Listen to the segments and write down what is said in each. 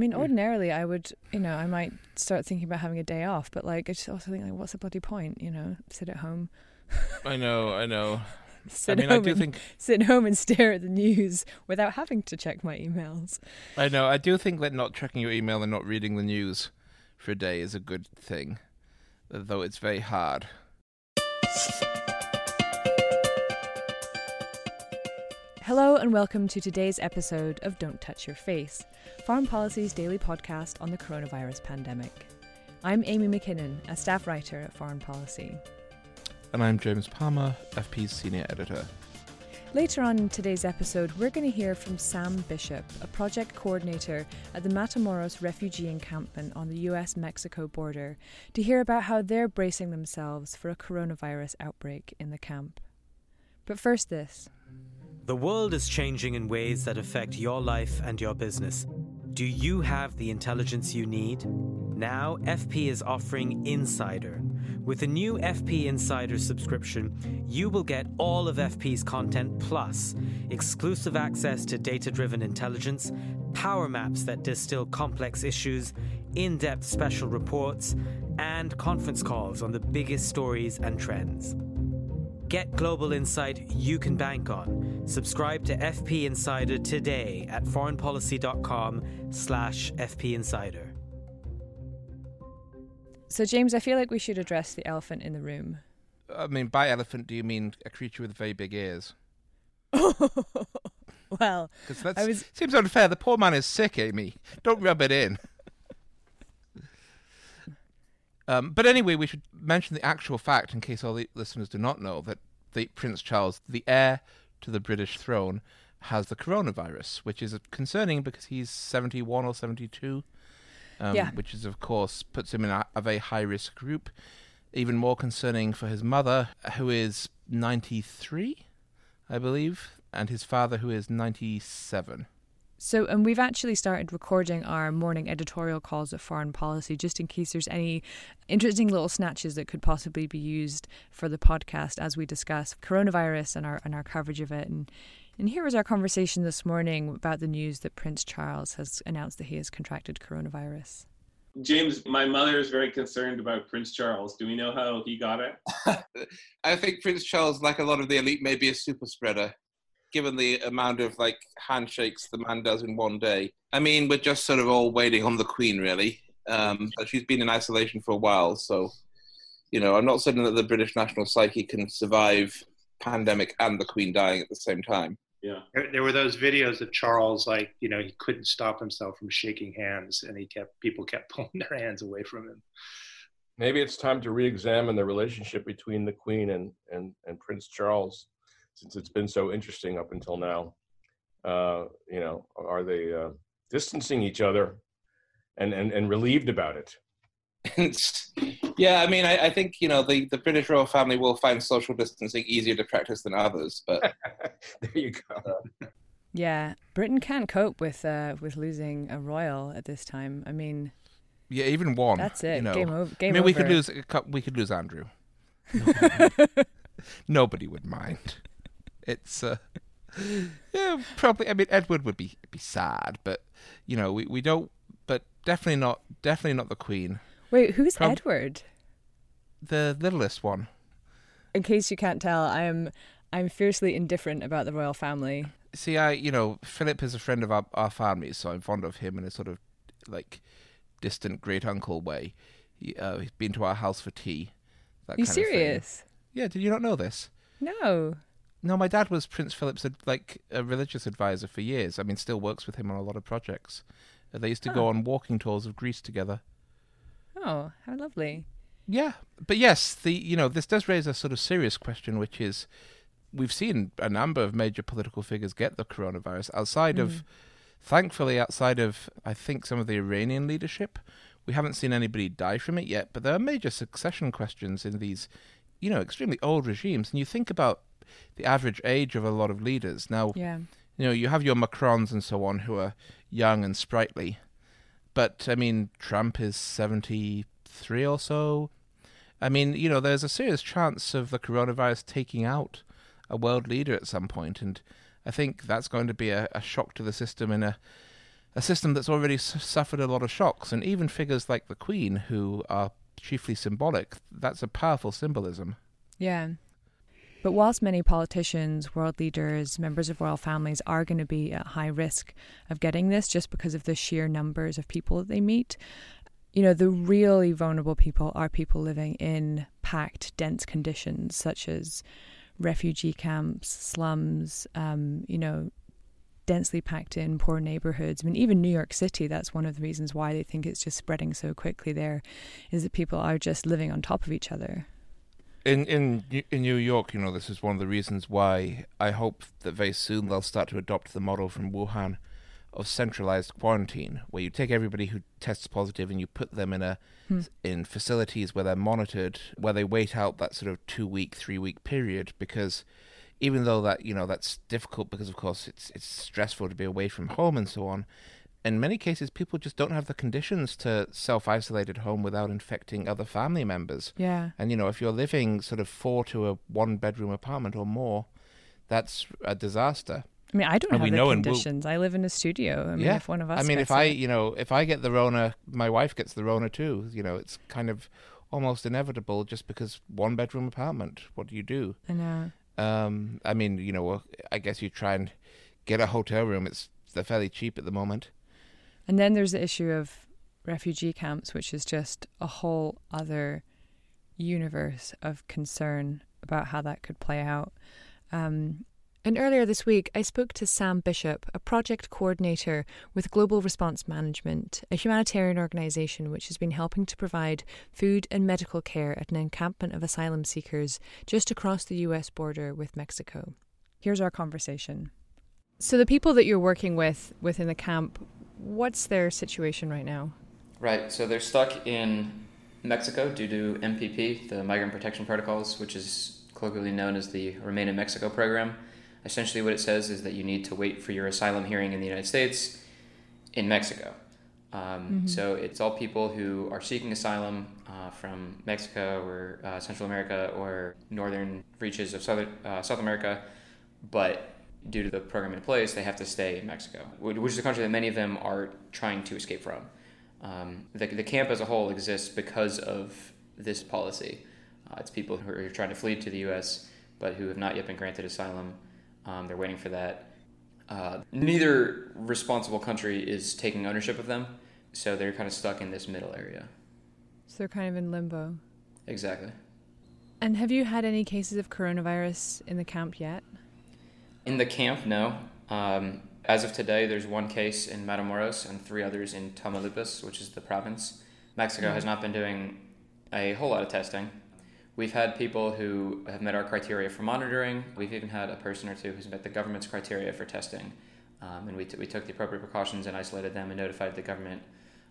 mean, mm. ordinarily, I would, you know, I might start thinking about having a day off, but like, I just also think, like, what's the bloody point? You know, sit at home. I know, I know. sit I mean, I do and, think sit home and stare at the news without having to check my emails. I know. I do think that not checking your email and not reading the news for a day is a good thing, though it's very hard. Hello and welcome to today's episode of Don't Touch Your Face, Foreign Policy's daily podcast on the coronavirus pandemic. I'm Amy McKinnon, a staff writer at Foreign Policy. And I'm James Palmer, FP's senior editor. Later on in today's episode, we're going to hear from Sam Bishop, a project coordinator at the Matamoros refugee encampment on the US Mexico border, to hear about how they're bracing themselves for a coronavirus outbreak in the camp. But first, this. The world is changing in ways that affect your life and your business. Do you have the intelligence you need? Now, FP is offering Insider. With a new FP Insider subscription, you will get all of FP's content plus exclusive access to data driven intelligence, power maps that distill complex issues, in depth special reports, and conference calls on the biggest stories and trends. Get global insight you can bank on. Subscribe to FP Insider today at foreignpolicy.com slash FP Insider. So, James, I feel like we should address the elephant in the room. I mean, by elephant, do you mean a creature with very big ears? well, Because that I was- seems unfair. The poor man is sick, Amy. Don't rub it in. Um, but anyway, we should mention the actual fact, in case all the listeners do not know, that the Prince Charles, the heir to the British throne, has the coronavirus, which is concerning because he's seventy-one or seventy-two. Um, Yeah. Which is, of course, puts him in a, a very high-risk group. Even more concerning for his mother, who is ninety-three, I believe, and his father, who is ninety-seven. So, and we've actually started recording our morning editorial calls of Foreign Policy just in case there's any interesting little snatches that could possibly be used for the podcast as we discuss coronavirus and our and our coverage of it. And and here was our conversation this morning about the news that Prince Charles has announced that he has contracted coronavirus. James, my mother is very concerned about Prince Charles. Do we know how he got it? I think Prince Charles, like a lot of the elite, may be a super spreader, given the amount of like handshakes the man does in one day. I mean, we're just sort of all waiting on the Queen, really. Um, but she's been in isolation for a while, so you know, I'm not certain that the British national psyche can survive pandemic and the Queen dying at the same time. Yeah. There, there were those videos of Charles, like you know, he couldn't stop himself from shaking hands, and he kept people kept pulling their hands away from him. maybe it's time to re-examine the relationship between the Queen and and, and Prince Charles, since it's been so interesting up until now. Uh, you know, are they uh, distancing each other and, and and relieved about it? Yeah, I mean, I, I think you know the, the British royal family will find social distancing easier to practice than others, but there you go. Yeah, Britain can't cope with uh, with losing a royal at this time. I mean, yeah, even one. that's it. You know. Game over. I mean, over. we could lose. We could lose Andrew. Nobody, nobody would mind. It's uh, yeah, probably. I mean, Edward would be be sad, but you know, we, we don't. But definitely not. Definitely not the Queen. Wait, who's Prob- Edward? The littlest one. In case you can't tell, I am I'm fiercely indifferent about the royal family. See, I you know, Philip is a friend of our our family, so I'm fond of him in a sort of like distant great uncle way. He, uh, he's been to our house for tea. That you kind of thing. serious? Yeah. Did you not know this? No. No, my dad was Prince Philip's like a religious advisor for years. I mean, still works with him on a lot of projects. Uh, they used to go on walking tours of Greece together. Oh, how lovely. Yeah, but yes, the you know this does raise a sort of serious question, which is we've seen a number of major political figures get the coronavirus outside of, thankfully, outside of I think some of the Iranian leadership. We haven't seen anybody die from it yet, but there are major succession questions in these, you know, extremely old regimes. And you think about the average age of a lot of leaders now. Yeah. you know, you have your Macrons and so on who are young and sprightly. But, I mean, Trump is 73 or so. I mean, you know, there's a serious chance of the coronavirus taking out a world leader at some point, and I think that's going to be a, a shock to the system in a a system that's already suffered a lot of shocks, and even figures like the Queen, who are chiefly symbolic, that's a powerful symbolism. Yeah. But whilst many politicians, world leaders, members of royal families are going to be at high risk of getting this just because of the sheer numbers of people that they meet, you know, the really vulnerable people are people living in packed, dense conditions such as refugee camps, slums, um, you know, densely packed in poor neighborhoods. I mean, even New York City, that's one of the reasons why they think it's just spreading so quickly there, is that people are just living on top of each other. In in in New York, you know, this is one of the reasons why I hope that very soon they'll start to adopt the model from Wuhan of centralized quarantine, where you take everybody who tests positive and you put them in a hmm. in facilities where they're monitored, where they wait out that sort of two week, three week period, because even though that you know that's difficult because of course it's it's stressful to be away from home and so on in many cases people just don't have the conditions to self isolate at home without infecting other family members yeah and you know if you're living sort of four to a one bedroom apartment or more that's a disaster I mean, I don't and have the conditions. We'll, I live in a studio. I mean, yeah. if one of us. I mean, if I, it, you know, if I get the Rona, my wife gets the Rona too. You know, it's kind of almost inevitable just because one bedroom apartment. What do you do? I know. Um, I mean, you know, I guess you try and get a hotel room. It's they're fairly cheap at the moment. And then there's the issue of refugee camps, which is just a whole other universe of concern about how that could play out. Um, and earlier this week, I spoke to Sam Bishop, a project coordinator with Global Response Management, a humanitarian organisation which has been helping to provide food and medical care at an encampment of asylum seekers just across the US border with Mexico. Here's our conversation. So, the people that you're working with within the camp, what's their situation right now? Right, so they're stuck in Mexico due to MPP, the Migrant Protection Protocols, which is colloquially known as the Remain in Mexico program essentially what it says is that you need to wait for your asylum hearing in the United States in Mexico. Um, mm-hmm. So it's all people who are seeking asylum uh, from Mexico or uh, Central America or northern reaches of Southern, uh, South America, but due to the program in place, they have to stay in Mexico, which is a country that many of them are trying to escape from. Um, the, the camp as a whole exists because of this policy. Uh, it's people who are trying to flee to the U.S. but who have not yet been granted asylum um, they're waiting for that. Uh, neither responsible country is taking ownership of them, so they're kind of stuck in this middle area. So they're kind of in limbo. Exactly. And have you had any cases of coronavirus in the camp yet? In the camp, no. Um, as of today, there's one case in Matamoros and three others in Tamaulipas, which is the province. Mexico mm-hmm. has not been doing a whole lot of testing. We've had people who have met our criteria for monitoring. We've even had a person or two who's met the government's criteria for testing. Um, and we, t- we took the appropriate precautions and isolated them and notified the government.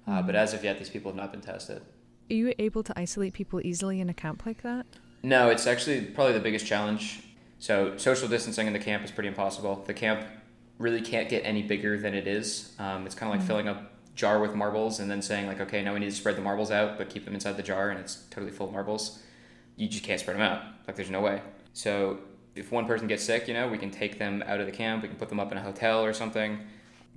Uh, mm-hmm. But as of yet, these people have not been tested. Are you able to isolate people easily in a camp like that? No, it's actually probably the biggest challenge. So, social distancing in the camp is pretty impossible. The camp really can't get any bigger than it is. Um, it's kind of like mm-hmm. filling a jar with marbles and then saying, like, okay, now we need to spread the marbles out, but keep them inside the jar, and it's totally full of marbles you just can't spread them out. Like there's no way. So if one person gets sick, you know, we can take them out of the camp. We can put them up in a hotel or something.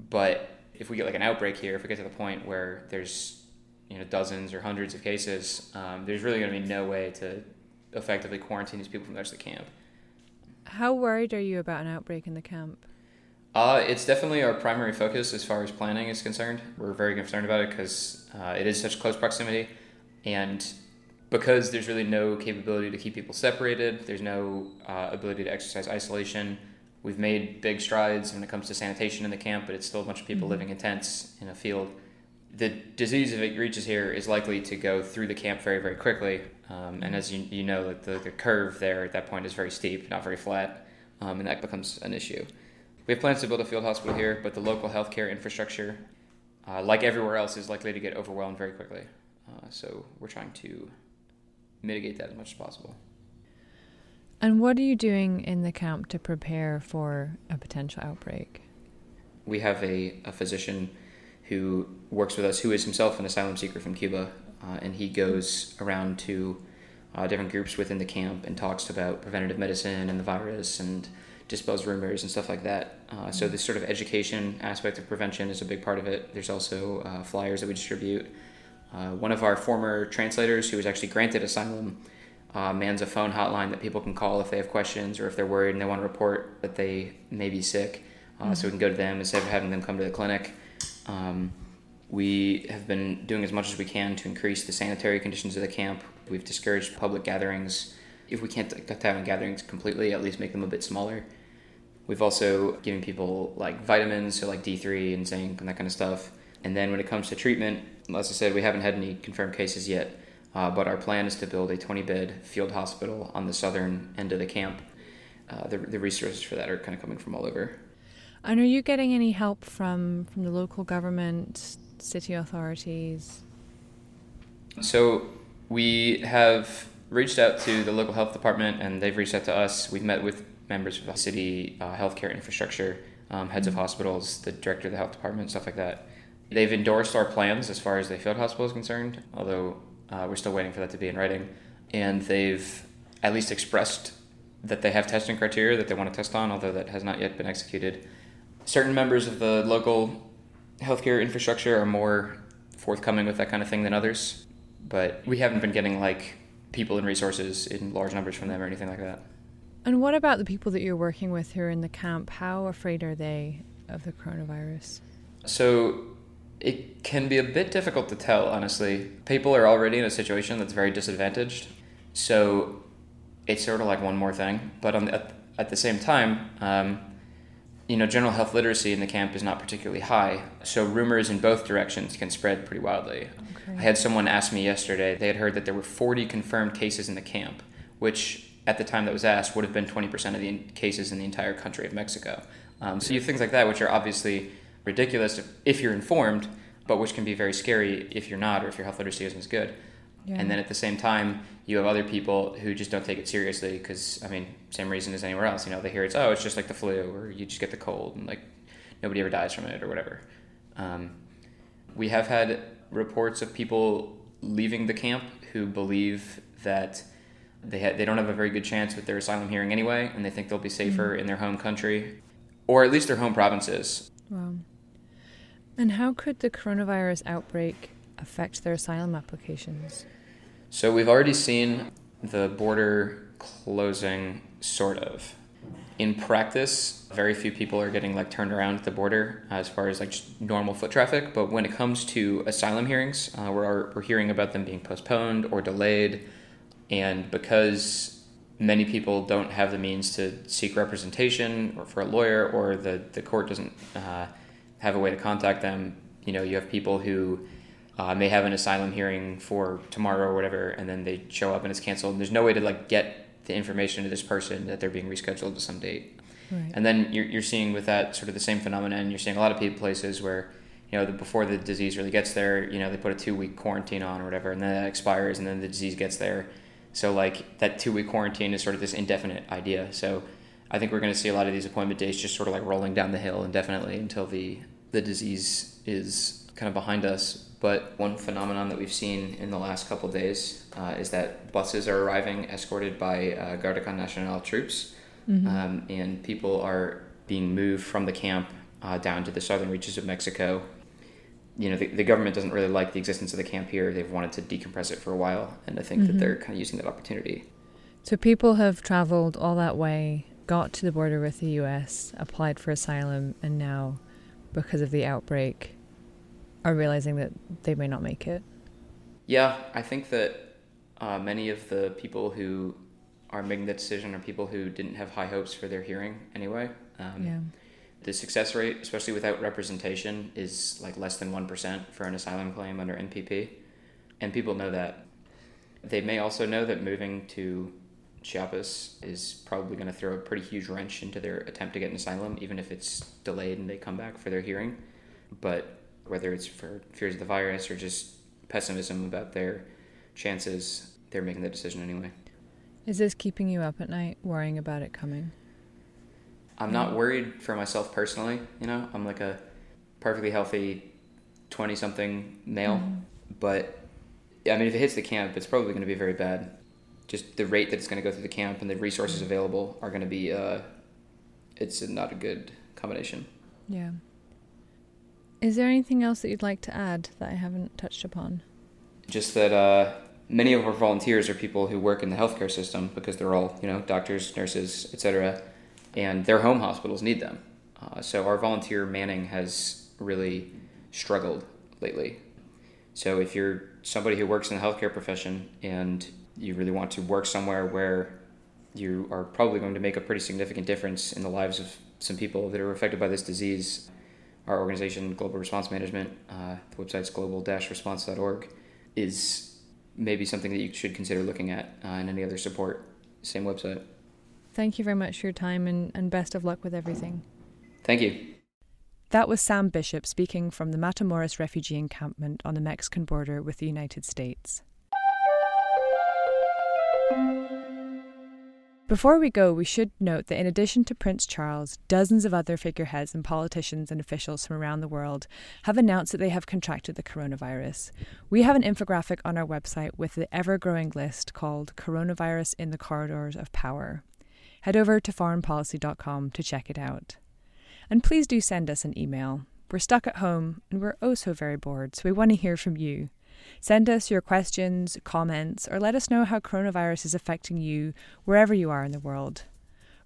But if we get like an outbreak here, if we get to the point where there's you know dozens or hundreds of cases, um, there's really going to be no way to effectively quarantine these people from the rest of the camp. How worried are you about an outbreak in the camp? Uh, it's definitely our primary focus as far as planning is concerned. We're very concerned about it because uh, it is such close proximity, and because there's really no capability to keep people separated, there's no uh, ability to exercise isolation. We've made big strides when it comes to sanitation in the camp, but it's still a bunch of people mm-hmm. living in tents in a field. The disease, if it reaches here, is likely to go through the camp very, very quickly. Um, and as you, you know, the, the curve there at that point is very steep, not very flat, um, and that becomes an issue. We have plans to build a field hospital here, but the local healthcare infrastructure, uh, like everywhere else, is likely to get overwhelmed very quickly. Uh, so we're trying to mitigate that as much as possible. And what are you doing in the camp to prepare for a potential outbreak? We have a, a physician who works with us who is himself an asylum seeker from Cuba, uh, and he goes around to uh, different groups within the camp and talks about preventative medicine and the virus and dispels rumors and stuff like that. Uh, so this sort of education aspect of prevention is a big part of it. There's also uh, flyers that we distribute. Uh, one of our former translators, who was actually granted asylum, uh, mans a phone hotline that people can call if they have questions or if they're worried and they want to report that they may be sick. Mm-hmm. So we can go to them instead of having them come to the clinic. Um, we have been doing as much as we can to increase the sanitary conditions of the camp. We've discouraged public gatherings. If we can't cut down gatherings completely, at least make them a bit smaller. We've also given people like vitamins, so like D3 and zinc and that kind of stuff. And then when it comes to treatment, as I said, we haven't had any confirmed cases yet, uh, but our plan is to build a 20 bed field hospital on the southern end of the camp. Uh, the, the resources for that are kind of coming from all over. And are you getting any help from, from the local government, city authorities? So we have reached out to the local health department and they've reached out to us. We've met with members of the city uh, healthcare infrastructure, um, heads mm-hmm. of hospitals, the director of the health department, stuff like that. They've endorsed our plans as far as the field hospital is concerned, although uh, we're still waiting for that to be in writing. And they've at least expressed that they have testing criteria that they want to test on, although that has not yet been executed. Certain members of the local healthcare infrastructure are more forthcoming with that kind of thing than others, but we haven't been getting like people and resources in large numbers from them or anything like that. And what about the people that you're working with who are in the camp? How afraid are they of the coronavirus? So it can be a bit difficult to tell, honestly. People are already in a situation that's very disadvantaged. So it's sort of like one more thing. But on the, at, at the same time, um, you know, general health literacy in the camp is not particularly high. So rumors in both directions can spread pretty wildly. Okay. I had someone ask me yesterday, they had heard that there were 40 confirmed cases in the camp, which at the time that was asked would have been 20% of the cases in the entire country of Mexico. Um, so you have things like that, which are obviously ridiculous if you're informed, but which can be very scary if you're not or if your health literacy isn't as good. Yeah. And then at the same time, you have other people who just don't take it seriously because, I mean, same reason as anywhere else. You know, they hear it's, oh, it's just like the flu or you just get the cold and like nobody ever dies from it or whatever. Um, we have had reports of people leaving the camp who believe that they, ha- they don't have a very good chance with their asylum hearing anyway, and they think they'll be safer mm-hmm. in their home country or at least their home provinces. Wow. And how could the coronavirus outbreak affect their asylum applications? So we've already seen the border closing, sort of. In practice, very few people are getting like turned around at the border as far as like normal foot traffic. But when it comes to asylum hearings, uh, we're, we're hearing about them being postponed or delayed. And because many people don't have the means to seek representation or for a lawyer, or the, the court doesn't uh, have a way to contact them. You know, you have people who uh, may have an asylum hearing for tomorrow or whatever, and then they show up and it's canceled. And there's no way to like get the information to this person that they're being rescheduled to some date. Right. And then you're, you're seeing with that sort of the same phenomenon. You're seeing a lot of people places where you know the, before the disease really gets there, you know they put a two week quarantine on or whatever, and then that expires, and then the disease gets there. So like that two week quarantine is sort of this indefinite idea. So I think we're going to see a lot of these appointment dates just sort of like rolling down the hill indefinitely until the the disease is kind of behind us. But one phenomenon that we've seen in the last couple days uh, is that buses are arriving escorted by uh, Guardia Nacional troops, mm-hmm. um, and people are being moved from the camp uh, down to the southern reaches of Mexico. You know, the, the, government doesn't really like the existence of the camp here. They've wanted to decompress it for a while, and I think mm-hmm. that they're kind of using that opportunity. So people have traveled all that way, got to the border with the U.S., applied for asylum, and now because of the outbreak are realizing that they may not make it? Yeah, I think that uh, many of the people who are making the decision are people who didn't have high hopes for their hearing anyway. Um, yeah. The success rate, especially without representation, is like less than 1% for an asylum claim under MPP. And people know that. They may also know that moving to Chiapas is probably going to throw a pretty huge wrench into their attempt to get an asylum, even if it's delayed and they come back for their hearing. But whether it's for fears of the virus or just pessimism about their chances, they're making the decision anyway. Is this keeping you up at night, worrying about it coming? I'm not worried for myself personally. You know, I'm like a perfectly healthy 20 something male. Mm-hmm. But I mean, if it hits the camp, it's probably going to be very bad just the rate that it's going to go through the camp and the resources available are going to be uh, it's not a good combination. Yeah. Is there anything else that you'd like to add that I haven't touched upon? Just that uh, many of our volunteers are people who work in the healthcare system because they're all, you know, doctors, nurses, etc., and their home hospitals need them. Uh, so our volunteer manning has really struggled lately. So if you're somebody who works in the healthcare profession and you really want to work somewhere where you are probably going to make a pretty significant difference in the lives of some people that are affected by this disease, our organization, Global Response Management, uh, the website's global-response.org, is maybe something that you should consider looking at uh, and any other support. Same website. Thank you very much for your time and, and best of luck with everything. Thank you. That was Sam Bishop speaking from the Matamoros refugee encampment on the Mexican border with the United States. Before we go, we should note that in addition to Prince Charles, dozens of other figureheads and politicians and officials from around the world have announced that they have contracted the coronavirus. We have an infographic on our website with the ever growing list called Coronavirus in the Corridors of Power. Head over to foreignpolicy.com to check it out. And please do send us an email. We're stuck at home and we're oh so very bored, so we want to hear from you. Send us your questions, comments, or let us know how coronavirus is affecting you wherever you are in the world.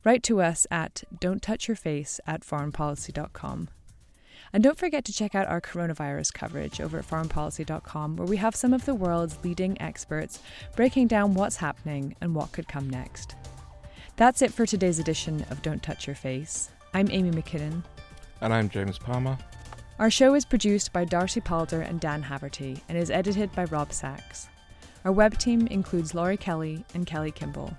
Write to us at don'ttouchyourface at foreignpolicy.com. And don't forget to check out our coronavirus coverage over at foreignpolicy.com, where we have some of the world's leading experts breaking down what's happening and what could come next. That's it for today's edition of Don't Touch Your Face. I'm Amy McKinnon. And I'm James Palmer. Our show is produced by Darcy Palder and Dan Haverty and is edited by Rob Sachs. Our web team includes Laurie Kelly and Kelly Kimball.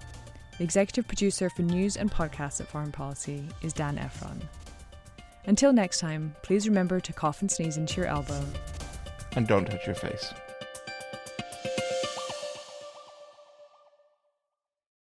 The executive producer for news and podcasts at Foreign Policy is Dan Ephron. Until next time, please remember to cough and sneeze into your elbow. And don't touch your face.